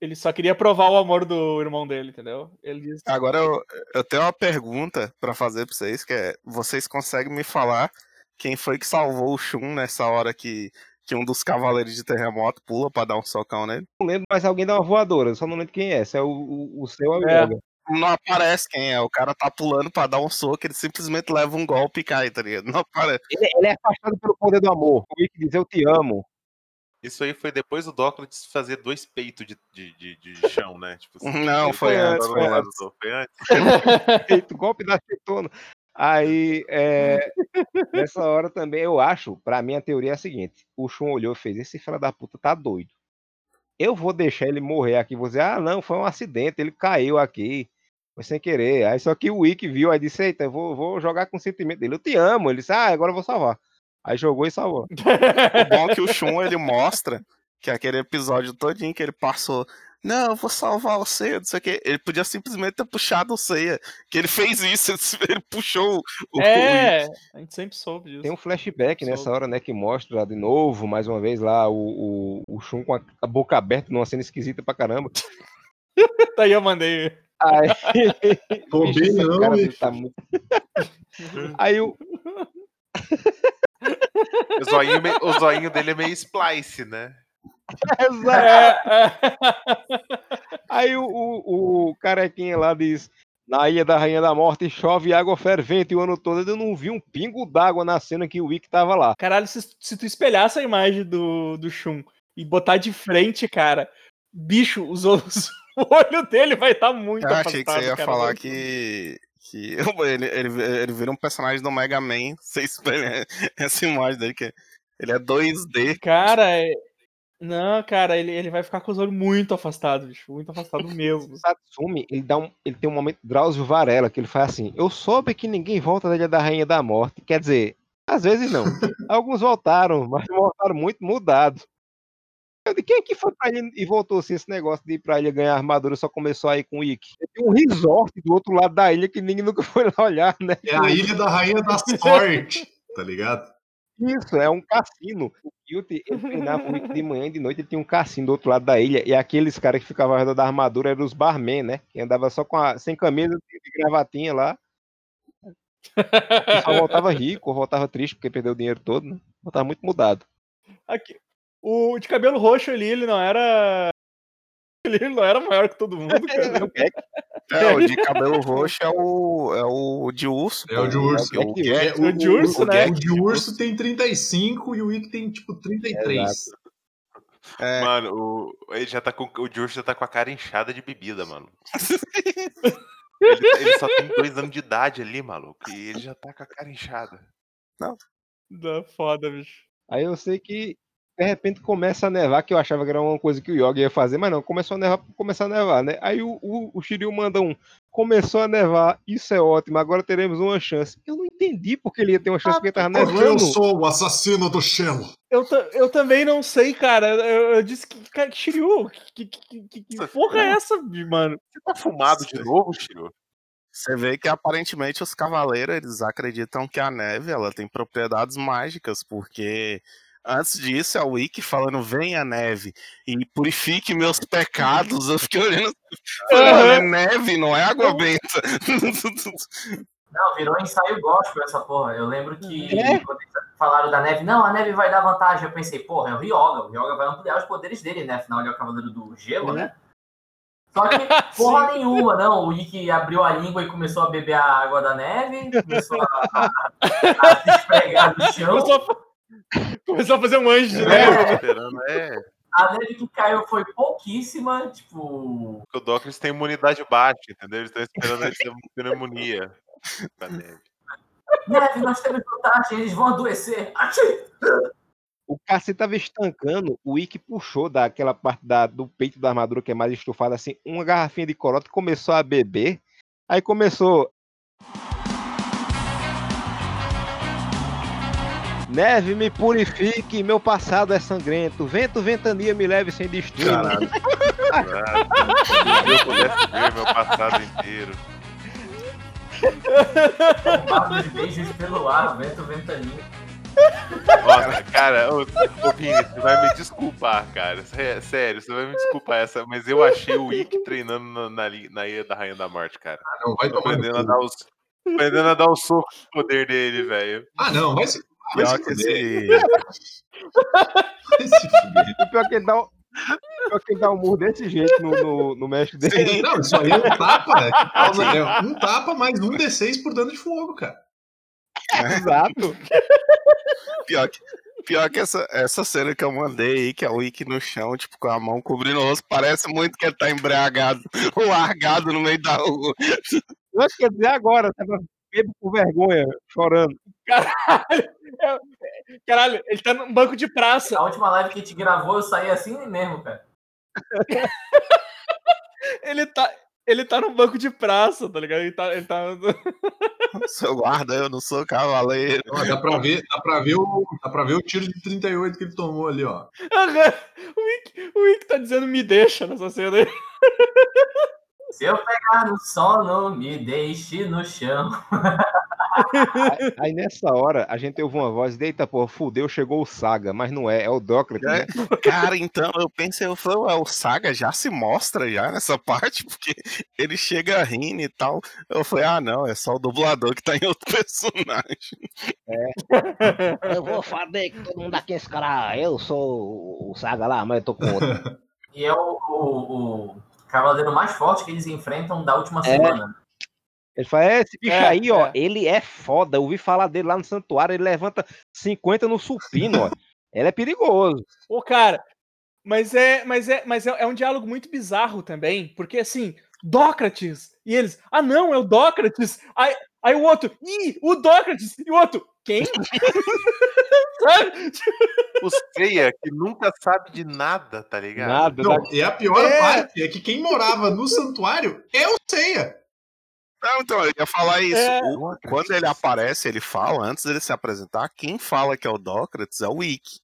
ele só queria provar o amor do irmão dele, entendeu? Ele disse. Agora eu, eu tenho uma pergunta pra fazer pra vocês, que é, vocês conseguem me falar quem foi que salvou o Shun nessa hora que, que um dos cavaleiros de terremoto pula pra dar um socão nele? Não lembro, mas alguém dá uma voadora, só não lembro quem é. Se é o, o, o seu é o É. Yoga. Não aparece quem é, o cara tá pulando pra dar um soco, ele simplesmente leva um golpe e cai, tá ligado? Não aparece. Ele, ele é afastado pelo poder do amor. O Ikki diz, eu te amo. Isso aí foi depois do Dócrates fazer dois peitos de, de, de, de chão, né? Tipo, assim, Não, foi antes, foi antes. do- Foi antes. Golpe da cetona. Aí, é, nessa hora também, eu acho, pra mim a teoria é a seguinte: o Shun olhou e fez: esse filho da puta tá doido. Eu vou deixar ele morrer aqui. Vou dizer: ah, não, foi um acidente, ele caiu aqui, foi sem querer. Aí só que o Ikki viu, aí disse: eita, eu vou, vou jogar com o sentimento dele. Eu te amo. Ele disse: ah, agora eu vou salvar. Aí jogou e salvou. O bom é que o Shun ele mostra que aquele episódio todinho que ele passou. Não, eu vou salvar o Seiya, não sei o que. Ele podia simplesmente ter puxado o Seiya. Que ele fez isso, ele puxou o. o- É, a gente sempre soube disso. Tem um flashback nessa Soube. hora, né, que mostra de novo, mais uma vez lá, o, o, o Shun com a, a boca aberta numa cena esquisita pra caramba. Daí eu mandei. Aí, Pô, Bicho, bem essa não, cara bicho. tá muito- Aí o, O zoinho, o zoinho dele é meio splice, né? Exato. É, é. Aí o, o, o carequinha lá diz: Na Ilha da Rainha da Morte chove água fervente o ano todo. Eu não vi um pingo d'água na cena que o Wick tava lá. Caralho, se, se tu espelhasse a imagem do, do Shun e botar de frente, cara, bicho, os olhos, o olho dele vai estar muito Eu achei que você ia cara. falar que. que ele, ele, ele vira um personagem do Mega Man. Você espelha essa imagem dele, que ele é 2D. Cara, é- não, cara, ele, ele vai ficar com os olhos muito afastados, bicho, muito afastado mesmo. O Satsumi, ele, dá um, ele tem um momento Drauzio Varela, que ele faz assim: Eu soube que ninguém volta da Ilha da Rainha da Morte. Quer dizer, às vezes não. Alguns voltaram, mas voltaram muito mudados. Eu disse, quem é que foi pra ilha e voltou assim, esse negócio de ir pra ilha ganhar armadura só começou aí com o Ikki? Tem um resort do outro lado da ilha que ninguém nunca foi lá olhar, né? É a ilha da rainha da sorte, tá ligado? Isso, é um cassino. O Guilty, ele treinava o Ikki de manhã e de noite, ele tinha um cassino do outro lado da ilha, e aqueles caras que ficavam ao redor da armadura eram os barman, né? Que andava só com a, sem camisa de gravatinha lá. E só voltava rico, voltava triste porque perdeu o dinheiro todo, né? Voltava muito mudado. Aqui, o de cabelo roxo ali, ele não era. Ele não era maior que todo mundo, cara. É, o de cabelo roxo é o, é o de urso. É o de pô, urso. O, o, É, Gek. o de urso, o, né? O de urso tem 35 e o Wick tem tipo 33. É, Mano, o, ele já tá com, o George já tá com a cara inchada de bebida, mano. ele, ele só tem dois anos de idade ali, maluco. E ele já tá com a cara inchada. Da foda, bicho. Aí eu sei que de repente começa a nevar, que eu achava que era uma coisa que o Yogi ia fazer, mas não, começou a nevar, começou a nevar, né? Aí o, o, o Shiryu manda um, começou a nevar, isso é ótimo, agora teremos uma chance. Eu não entendi porque ele ia ter uma chance, porque tava Porque eu nevando. sou o assassino do Shelo. Eu, eu também não sei, cara. Eu, eu disse que. Cara, que Shiryu, que, que, que, que porra é essa, mano? Você tá fumado de novo, Shiro? Você vê que aparentemente os cavaleiros eles acreditam que a neve ela tem propriedades mágicas, porque antes disso é o Wiki falando venha neve e purifique meus pecados. Eu fiquei olhando, mano, é neve, não é água benta. Não, virou ensaio gospel essa porra. Eu lembro que É? quando eles falaram da neve, não, a neve vai dar vantagem. Eu pensei, porra, é o Ryoga. O Ryoga vai ampliar os poderes dele, né? Afinal, ele é o cavaleiro do gelo, né? Só que porra nenhuma, não. O Ikki abriu a língua e começou a beber a água da neve, começou a, a, a se esfregar no chão. Começou a, começou a fazer um anjo de É, esperando, é. A neve que caiu foi pouquíssima, tipo. Porque o Dawkins tem imunidade baixa, entendeu? Eles estão esperando ele ter pneumonia neve. Neve, nós temos vantagem, eles vão adoecer. O cacete tava estancando, o Ikki puxou daquela parte da, do peito da armadura que é mais estufada, assim, uma garrafinha de corote, começou a beber. Aí começou. Neve, me purifique, meu passado é sangrento. Vento, ventania, me leve sem destino. Caralho. Se eu pudesse ver meu passado inteiro. De beijos pelo ar, vento, ventania. Nossa, cara, ô, ô Vini, você vai me desculpar, cara. Sé- Sério, você vai me desculpar essa, mas eu achei o Ikki treinando na, na, na Ilha da Rainha da Morte, cara. Ah, não, vai Tô aprendendo a dar os. Aprendendo a dar o soco de poder dele, velho. Ah, não, vai se, Pior que esse. E pior que ele dá um, pior que ele dá um murro desse jeito no, no, no mestre dele. Sim, não, isso aí é um tapa, é, que causa, é um tapa mais um D6 por dano de fogo, cara. Exato. Pior que, pior que essa, essa cena que eu mandei aí, que é o Ikki no chão, tipo, com a mão cobrindo o rosto, parece muito que ele tá embriagado, largado no meio da rua. Não quer dizer agora, tava bebo por vergonha, chorando. Caralho, é- caralho, ele tá num banco de praça. A última live que a gente gravou, eu saí assim mesmo, cara. Ele tá, ele tá num banco de praça, tá ligado? Ele tá. Ele tá... Seu guarda, eu não sou cavaleiro. Ó, dá, pra ver, dá, pra ver o, dá pra ver o tiro de 38 que ele tomou ali, ó. Aham. o, Wick, o Wick tá dizendo me deixa nessa cena aí. Se eu pegar no sono, me deixe no chão. Aí, aí nessa hora a gente ouve uma voz, eita porra, fudeu, chegou o Saga, mas não é, é o Doclet, né? Cara, então eu pensei, eu falei, ué, o Saga já se mostra já nessa parte, porque ele chega rindo e tal. Eu falei, ah, não, é só o dublador que tá em outro personagem. Eu vou fazer que todo mundo aqui esse cara, eu sou o Saga lá, mas eu tô com outro. E é o, o, o cavaleiro mais forte que eles enfrentam da última É. semana. Ele fala, é, esse bicho É, aí, ó, é. ele é foda, eu ouvi falar dele lá no santuário, ele levanta 50 no supino, ó. Ele é perigoso. Ô, cara, mas é, mas é, mas é, é um diálogo muito bizarro também, porque assim, Dócrates, e eles, ah não, é o Dócrates. Aí, aí o outro, ih, o Dócrates, e o outro, quem? O Seiya, que nunca sabe de nada, tá ligado? Nada, Não, nada. e a pior É. parte é que quem morava no santuário é o Seiya. Não, então, eu ia falar isso. É. O- quando ele aparece, ele fala, antes dele se apresentar, quem fala que é o Dócrates é o Ikki.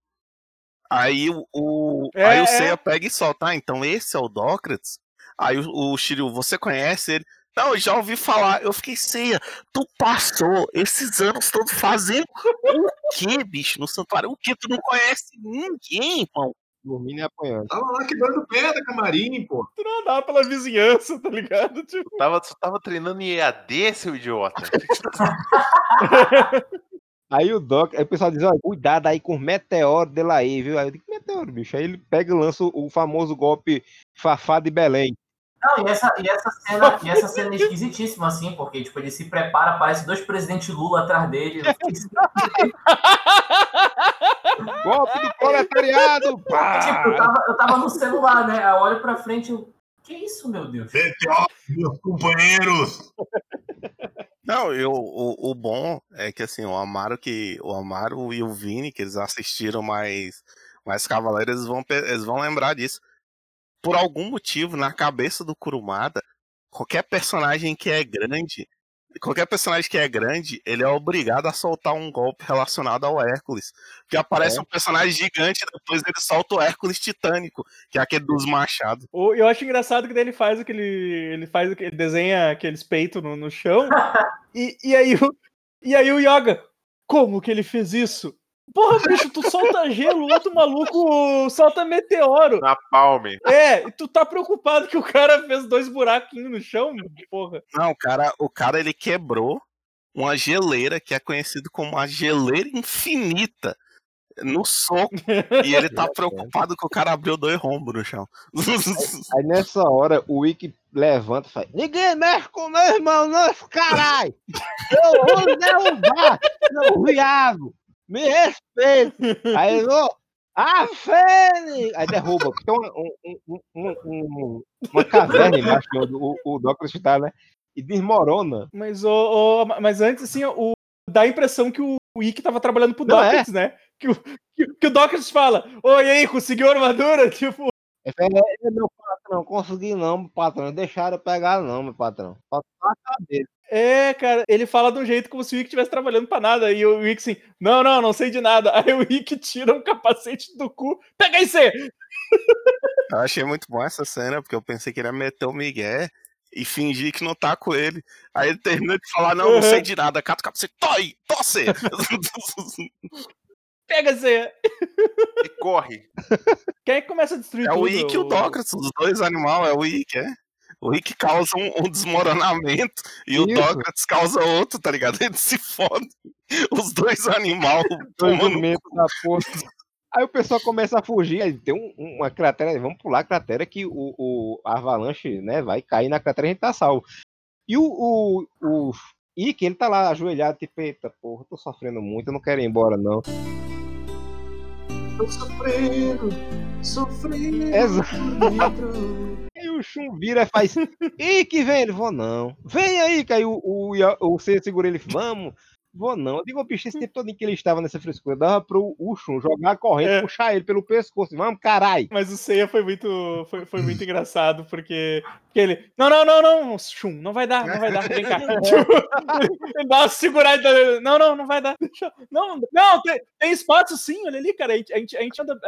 Aí o, o- É, aí o é. Seiya pega e solta, ah, então esse é o Dócrates? Aí o, o Shiryu, você conhece ele? Não, eu já ouvi falar. Eu fiquei, Seiya, tu passou esses anos todos fazendo o quê, bicho, no santuário? O que? Tu não conhece ninguém, irmão? Dormindo e apanhando. Tava lá quebrando pedra, camarim, pô. Tu não andava pela vizinhança, tá ligado? Tipo, Tu tava, tu tava treinando em EAD, seu idiota. Aí o Doc, aí o pessoal diz, olha, cuidado aí com o meteoro dele aí, viu? Aí eu digo, meteoro, bicho. Aí ele pega e lança o, o famoso golpe Fafá de Belém. Não, e essa, e essa cena, e essa cena é esquisitíssima, assim, porque tipo, ele se prepara, parece dois presidentes Lula atrás dele. Assim, Golpe do proletariado! tipo, eu, Pá! tava, eu tava no celular, né? Eu olho pra frente eu. Que isso, meu Deus? Meteoro, meus companheiros. Não, eu, o, o bom é que assim, o Amaro que o Amaro e o Vini, que eles assistiram mais mais Cavaleiros, eles vão eles vão lembrar disso. Por algum motivo, na cabeça do Kurumada, qualquer personagem que é grande, qualquer personagem que é grande, ele é obrigado a soltar um golpe relacionado ao Hércules. Que aparece um personagem gigante, depois ele solta o Hércules titânico, que é aquele dos machados. o- eu acho engraçado que daí ele faz aquele. Ele faz aquele. desenha aqueles peitos no, no chão. e, e aí o. E aí o Yoga, como que ele fez isso? Porra, bicho, tu solta gelo, o outro maluco solta meteoro. Na palme. É, e tu tá preocupado que o cara fez dois buraquinhos no chão? Porra. Não, o cara, o cara ele quebrou uma geleira que é conhecido como a geleira infinita no soco. e ele tá preocupado que o cara abriu dois rombos no chão. Aí nessa hora o Wiki levanta e fala: Ninguém mexe com meu irmão, não, caralho! Eu vou derrubar, seu viado! Me respeita! Aí ele, a Fênix! Aí derruba, porque tem uma, um- um- um- um- uma caverna embaixo onde o, o Doctor está, né? E desmorona. Mas, o, o- mas antes, assim, o dá a impressão que o, o Ikki tava trabalhando pro Não, é. Né? Que o, que, que o Dawkins fala, oi, aí, conseguiu a armadura? Tipo, É, é, meu patrão, consegui não, meu patrão. Deixaram eu pegar, não, meu patrão. Só a cabeça. é, cara, ele fala de um jeito como se o Ikki estivesse trabalhando pra nada. E o Ikki assim, não, não, não sei de nada. Aí o Ikki tira um capacete do cu, pega aí, você! Eu achei muito bom essa cena, porque eu pensei que ele ia meter o Miguel e fingir que não tá com ele. Aí ele termina de falar, não, não sei de nada, cata o capacete, toi, tosse! Pega você! E corre. Quem é que começa a destruir É tudo? o Ick e o Dócrates, os dois animais, é o Ick, é. O Ick causa um, um desmoronamento e o Isso. Dócrates causa outro, tá ligado? Eles se fodem. Os dois animais tomando da porra. Aí o pessoal começa a fugir, aí tem um- uma cratera, vamos pular a cratera que o, o a avalanche, né, vai cair na cratera e a gente tá salvo. E o, o, o Ike, ele tá lá ajoelhado, tipo, eita porra, tô sofrendo muito, eu não quero ir embora não. Tô sofrendo, sofrendo. Exato. Aí o Shun vira e faz, Ike, vem, ele, vou não. Vem aí, que aí o, o, o C segura ele, vamos. Vou não. Eu digo, "Ô, bicho, esse tempo todo em que ele estava nessa frescura, dava pro o Shun jogar a corrente, É. puxar ele pelo pescoço. Vamos, carai. Mas o Seiya foi muito, foi, foi muito engraçado, porque, porque ele. Não, não, não, não, Shun, não vai dar, não vai dar, vem cá. Tipo, ele dá uma segurada. Não, não, não vai dar. Não, não, tem, tem espaço sim, olha ali, cara. A gente, a gente, a gente anda.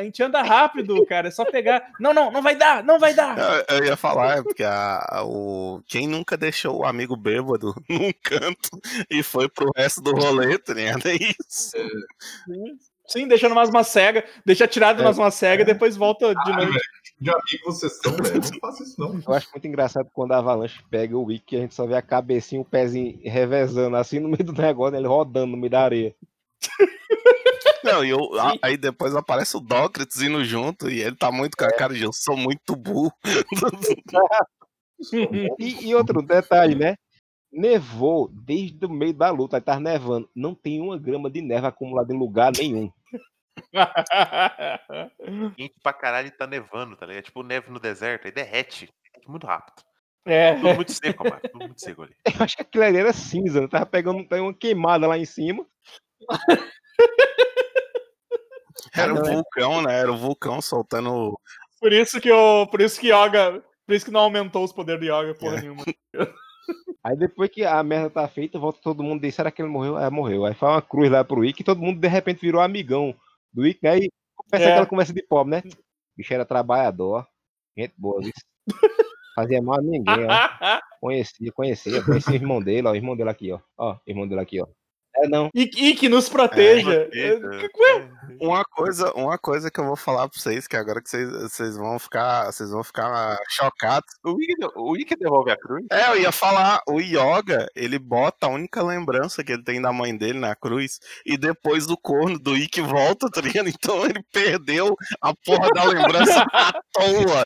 A gente anda rápido, cara. É só pegar. Não, não, não vai dar, não vai dar. Eu, eu ia falar, é porque a, a- o, quem nunca deixou o amigo bêbado num canto e foi pro resto do rolê, tá ligado? É isso. Sim, deixando mais uma cega, deixa tirado mais uma cega e depois volta de novo. De amigo vocês são, velho. Não faça isso, não. Eu acho muito engraçado quando a Avalanche pega o Wiki, a gente só vê a cabecinha, o pezinho revezando assim no meio do negócio, né, ele rodando no meio da areia. Não, e eu, a- aí depois aparece o Dócrates indo junto e ele tá muito com a cara de eu sou muito burro. E, e outro detalhe, né? Nevou desde o meio da luta, aí tá nevando. Não tem uma grama de neve acumulada em lugar nenhum. Quente pra caralho tá nevando, tá ligado? Tipo neve no deserto, aí derrete. Muito rápido. é. Tudo muito seco, mano. Tudo muito seco ali. Eu acho que aquilo ali era cinza, né? Tava pegando tem uma queimada lá em cima. Era o vulcão, né? Era o vulcão soltando. Por isso que eu, por isso que Yoga, por isso que não aumentou os poderes do Yoga, porra É. nenhuma. Aí depois que a merda tá feita, volta todo mundo e diz, será que ele morreu? É, morreu. Aí faz uma cruz lá pro Wick e todo mundo de repente virou amigão do Wick, né? E começa É. aquela conversa de pobre, né? O bicho era trabalhador, gente boa, viu? Fazia mal a ninguém, ó. Conhecia, conhecia, conhecia o irmão dele, ó. O irmão dele aqui, ó. Ó, o irmão dele aqui, ó. É não. E, e que nos proteja. Eita. Uma coisa, uma coisa que eu vou falar pra vocês, que agora que vocês, vocês vão ficar. Vocês vão ficar chocados. O Wiki, o devolve a cruz? É, eu ia falar, o Yoga, ele bota a única lembrança que ele tem da mãe dele na cruz, e depois do corno do Ikki volta, tá ligado? Então ele perdeu a porra da lembrança à toa.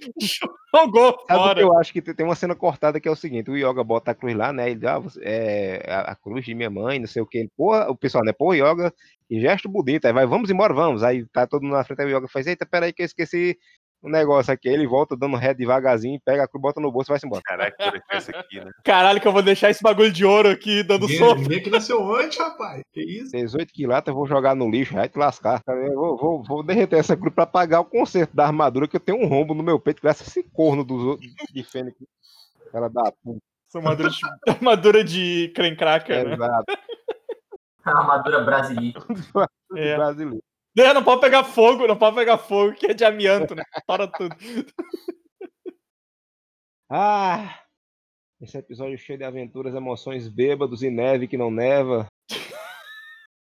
Sabe fora. eu acho que tem uma cena cortada que é o seguinte: o Yoga bota a cruz lá, né? Ele diz, ah, você- é a, a cruz de minha mãe, não sei o que. Ele, porra, o pessoal, né? Pô, Yoga, que gesto bonito. Aí vai, vamos embora, vamos. Aí tá todo mundo na frente, aí o Yoga faz, eita, peraí que eu esqueci um negócio aqui. Ele volta dando ré devagarzinho, pega a cruz, bota no bolso e vai-se embora. Caraca, que aqui, né? Caralho, que eu vou deixar esse bagulho de ouro aqui dando Ninguém, soco. ninguém que nasceu antes, rapaz. Que isso? 18 quilates eu vou jogar no lixo, vai te lascar. Eu vou, vou, vou derreter essa cruz pra pagar o conserto da armadura, que eu tenho um rombo no meu peito, graças a esse corno dos outros de Fênix. Ela dá puta. Essa armadura de, armadura de crencraca, né? Exato. A armadura brasileira. É. Brasileiro. É, não pode pegar fogo, não pode pegar fogo, que é de amianto, né? Para tudo. Ah! Esse episódio cheio de aventuras, emoções, bêbados e neve que não neva.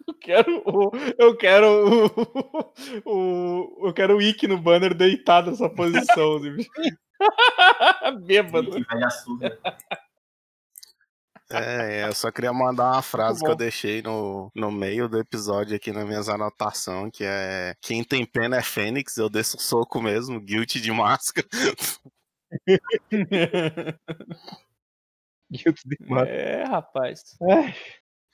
Eu quero o. Eu quero o. o eu quero o Ikki no banner deitado nessa posição. assim. Bêbado. Velho açúcar. É, é, eu só queria mandar uma frase que eu deixei no, no meio do episódio aqui nas minhas anotações, que é quem tem pena é Fênix, eu desço o soco mesmo, guilty de máscara. Guilty demais. é, rapaz.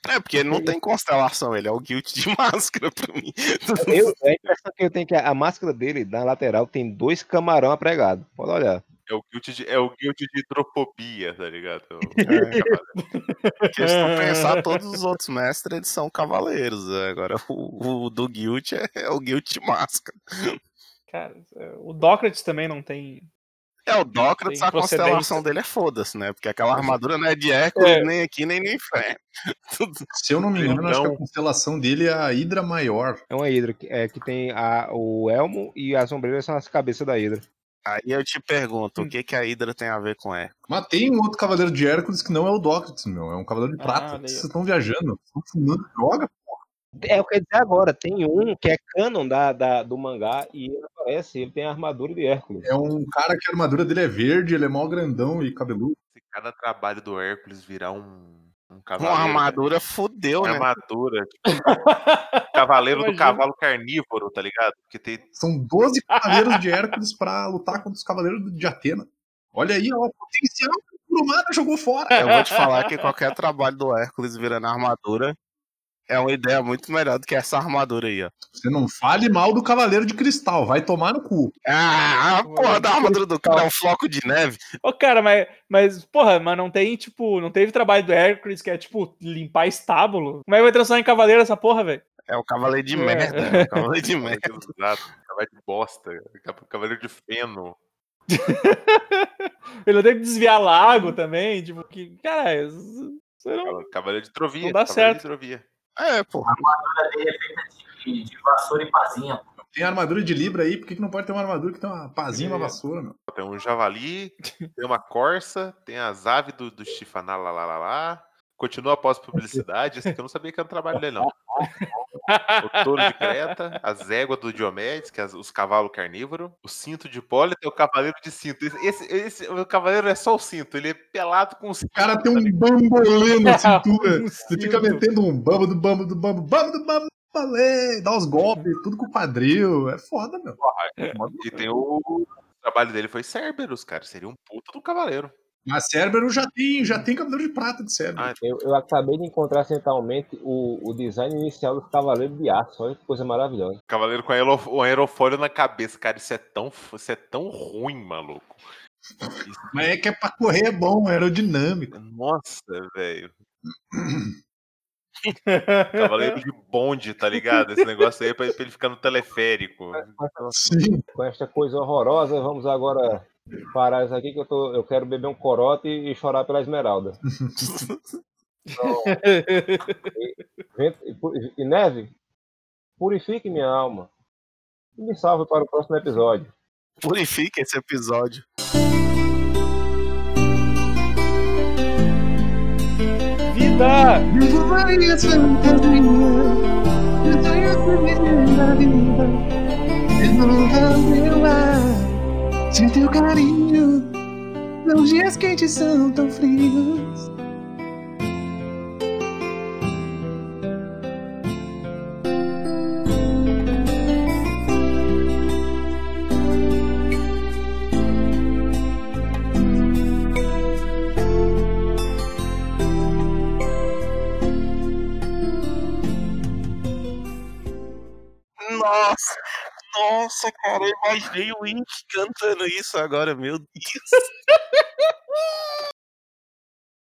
É, porque ele não tem constelação, ele é o guilty de máscara pra mim. Eu, a impressão que eu tenho é que a máscara dele, na lateral, tem dois camarão apregados. Pode olhar. É o guilt de, é o guilt de hidrofobia, tá ligado? Porque se tu pensar, todos os outros mestres eles são cavaleiros. né? Agora o, o do Guilt é, é o Guilt de máscara. Cara, é, o Dócrates também não tem. É, o Dócrates, a constelação dele é foda-se, né? Porque aquela armadura não é de Hércules, É. nem aqui, nem nem fé. Se eu não me engano, acho que a Então- constelação dele é a Hidra Maior. É uma hidra que, é, que tem a, o elmo e as ombreiras são as cabeças da hidra. Aí eu te pergunto, o que, que a Hydra tem a ver com Hércules? Mas tem um outro cavaleiro de Hércules que não é o Dócrates, meu. É um cavaleiro de Ah, prata. ó. Vocês estão viajando. Estão fumando droga. É o que eu ia dizer agora, tem um que é canon da, da- do mangá e ele aparece, ele tem a armadura de Hércules. É um cara que a armadura dele é verde, ele é mó grandão e cabeludo. Se cada trabalho do Hércules virar um, um Uma cavaleiro. armadura fudeu, Uma né? armadura. Tipo, cavaleiro do cavalo carnívoro, tá ligado? Porque tem. São 12 cavaleiros de Hércules pra lutar contra os cavaleiros de Atena. Olha aí, ó, o potencial que o Kurumada jogou fora. Eu vou te falar que qualquer trabalho do Hércules virando armadura é uma ideia muito melhor do que essa armadura aí, ó. Você não fale mal do cavaleiro de cristal, vai tomar no cu. Ah, a porra da armadura do cara é um floco de neve. Ô, cara, mas, mas, porra, mas não tem, tipo, não teve trabalho do Hércules que é, tipo, limpar estábulo? Como é que vai transformar em cavaleiro essa porra, velho? É o cavaleiro de É. merda. É o cavaleiro de merda. Exato, cavaleiro de bosta, cavaleiro de feno. Ele tem que desviar lago também, tipo, que, cara, isso não... Cavaleiro de trovia. Não dá cavaleiro certo. de trovia. É, pô. A armadura dele é feita de, de vassoura e pazinha. pô. Tem armadura de Libra aí, por que, que não pode ter uma armadura que tem uma pazinha e uma vassoura, meu? Tem um javali, tem uma corça, tem as aves do, do Chifaná lá, lá, lá, lá. Continua após publicidade. Esse aqui eu não sabia que era um trabalho dele, não. O touro de Creta, as éguas do Diomedes, que é os cavalos carnívoros, o cinto de Hipólito e o cavaleiro de cinto. Esse, esse- o cavaleiro é só o cinto, ele é pelado com o cinto. O cara tem um bambolê na cintura. Ele fica metendo um bambo do bambo do bambo, bambo do bambo, balé, dá os golpes, tudo com o quadril. É foda, meu. E tem o. O trabalho dele foi Cerberus, cara. Seria um puta do cavaleiro. Mas Cérbero já tem, já tem cavaleiro de prata de Cérbero. Ah, Eu, eu acabei de encontrar acidentalmente o, o design inicial dos Cavaleiros de Aço. Olha que coisa maravilhosa. Cavaleiro com aero- um aerofólio na cabeça, cara. Isso é tão, isso é tão ruim, maluco. Isso- Mas é que é pra correr é bom, é aerodinâmico. Nossa, velho. Cavaleiro de bonde, tá ligado? Esse negócio aí é pra pra ele ficar no teleférico. Sim. Com esta coisa horrorosa, vamos agora parar isso aqui que eu, tô, eu quero beber um corote e chorar pela Esmeralda. Então, e pu- e neve, purifique minha alma e me salve para o próximo episódio. Purifica esse episódio. Vida! Vida. Sem teu carinho. Os dias quentes são tão frios. Nossa, nossa, cara, eu uhum. imaginei o Indy cantando isso agora, meu Deus.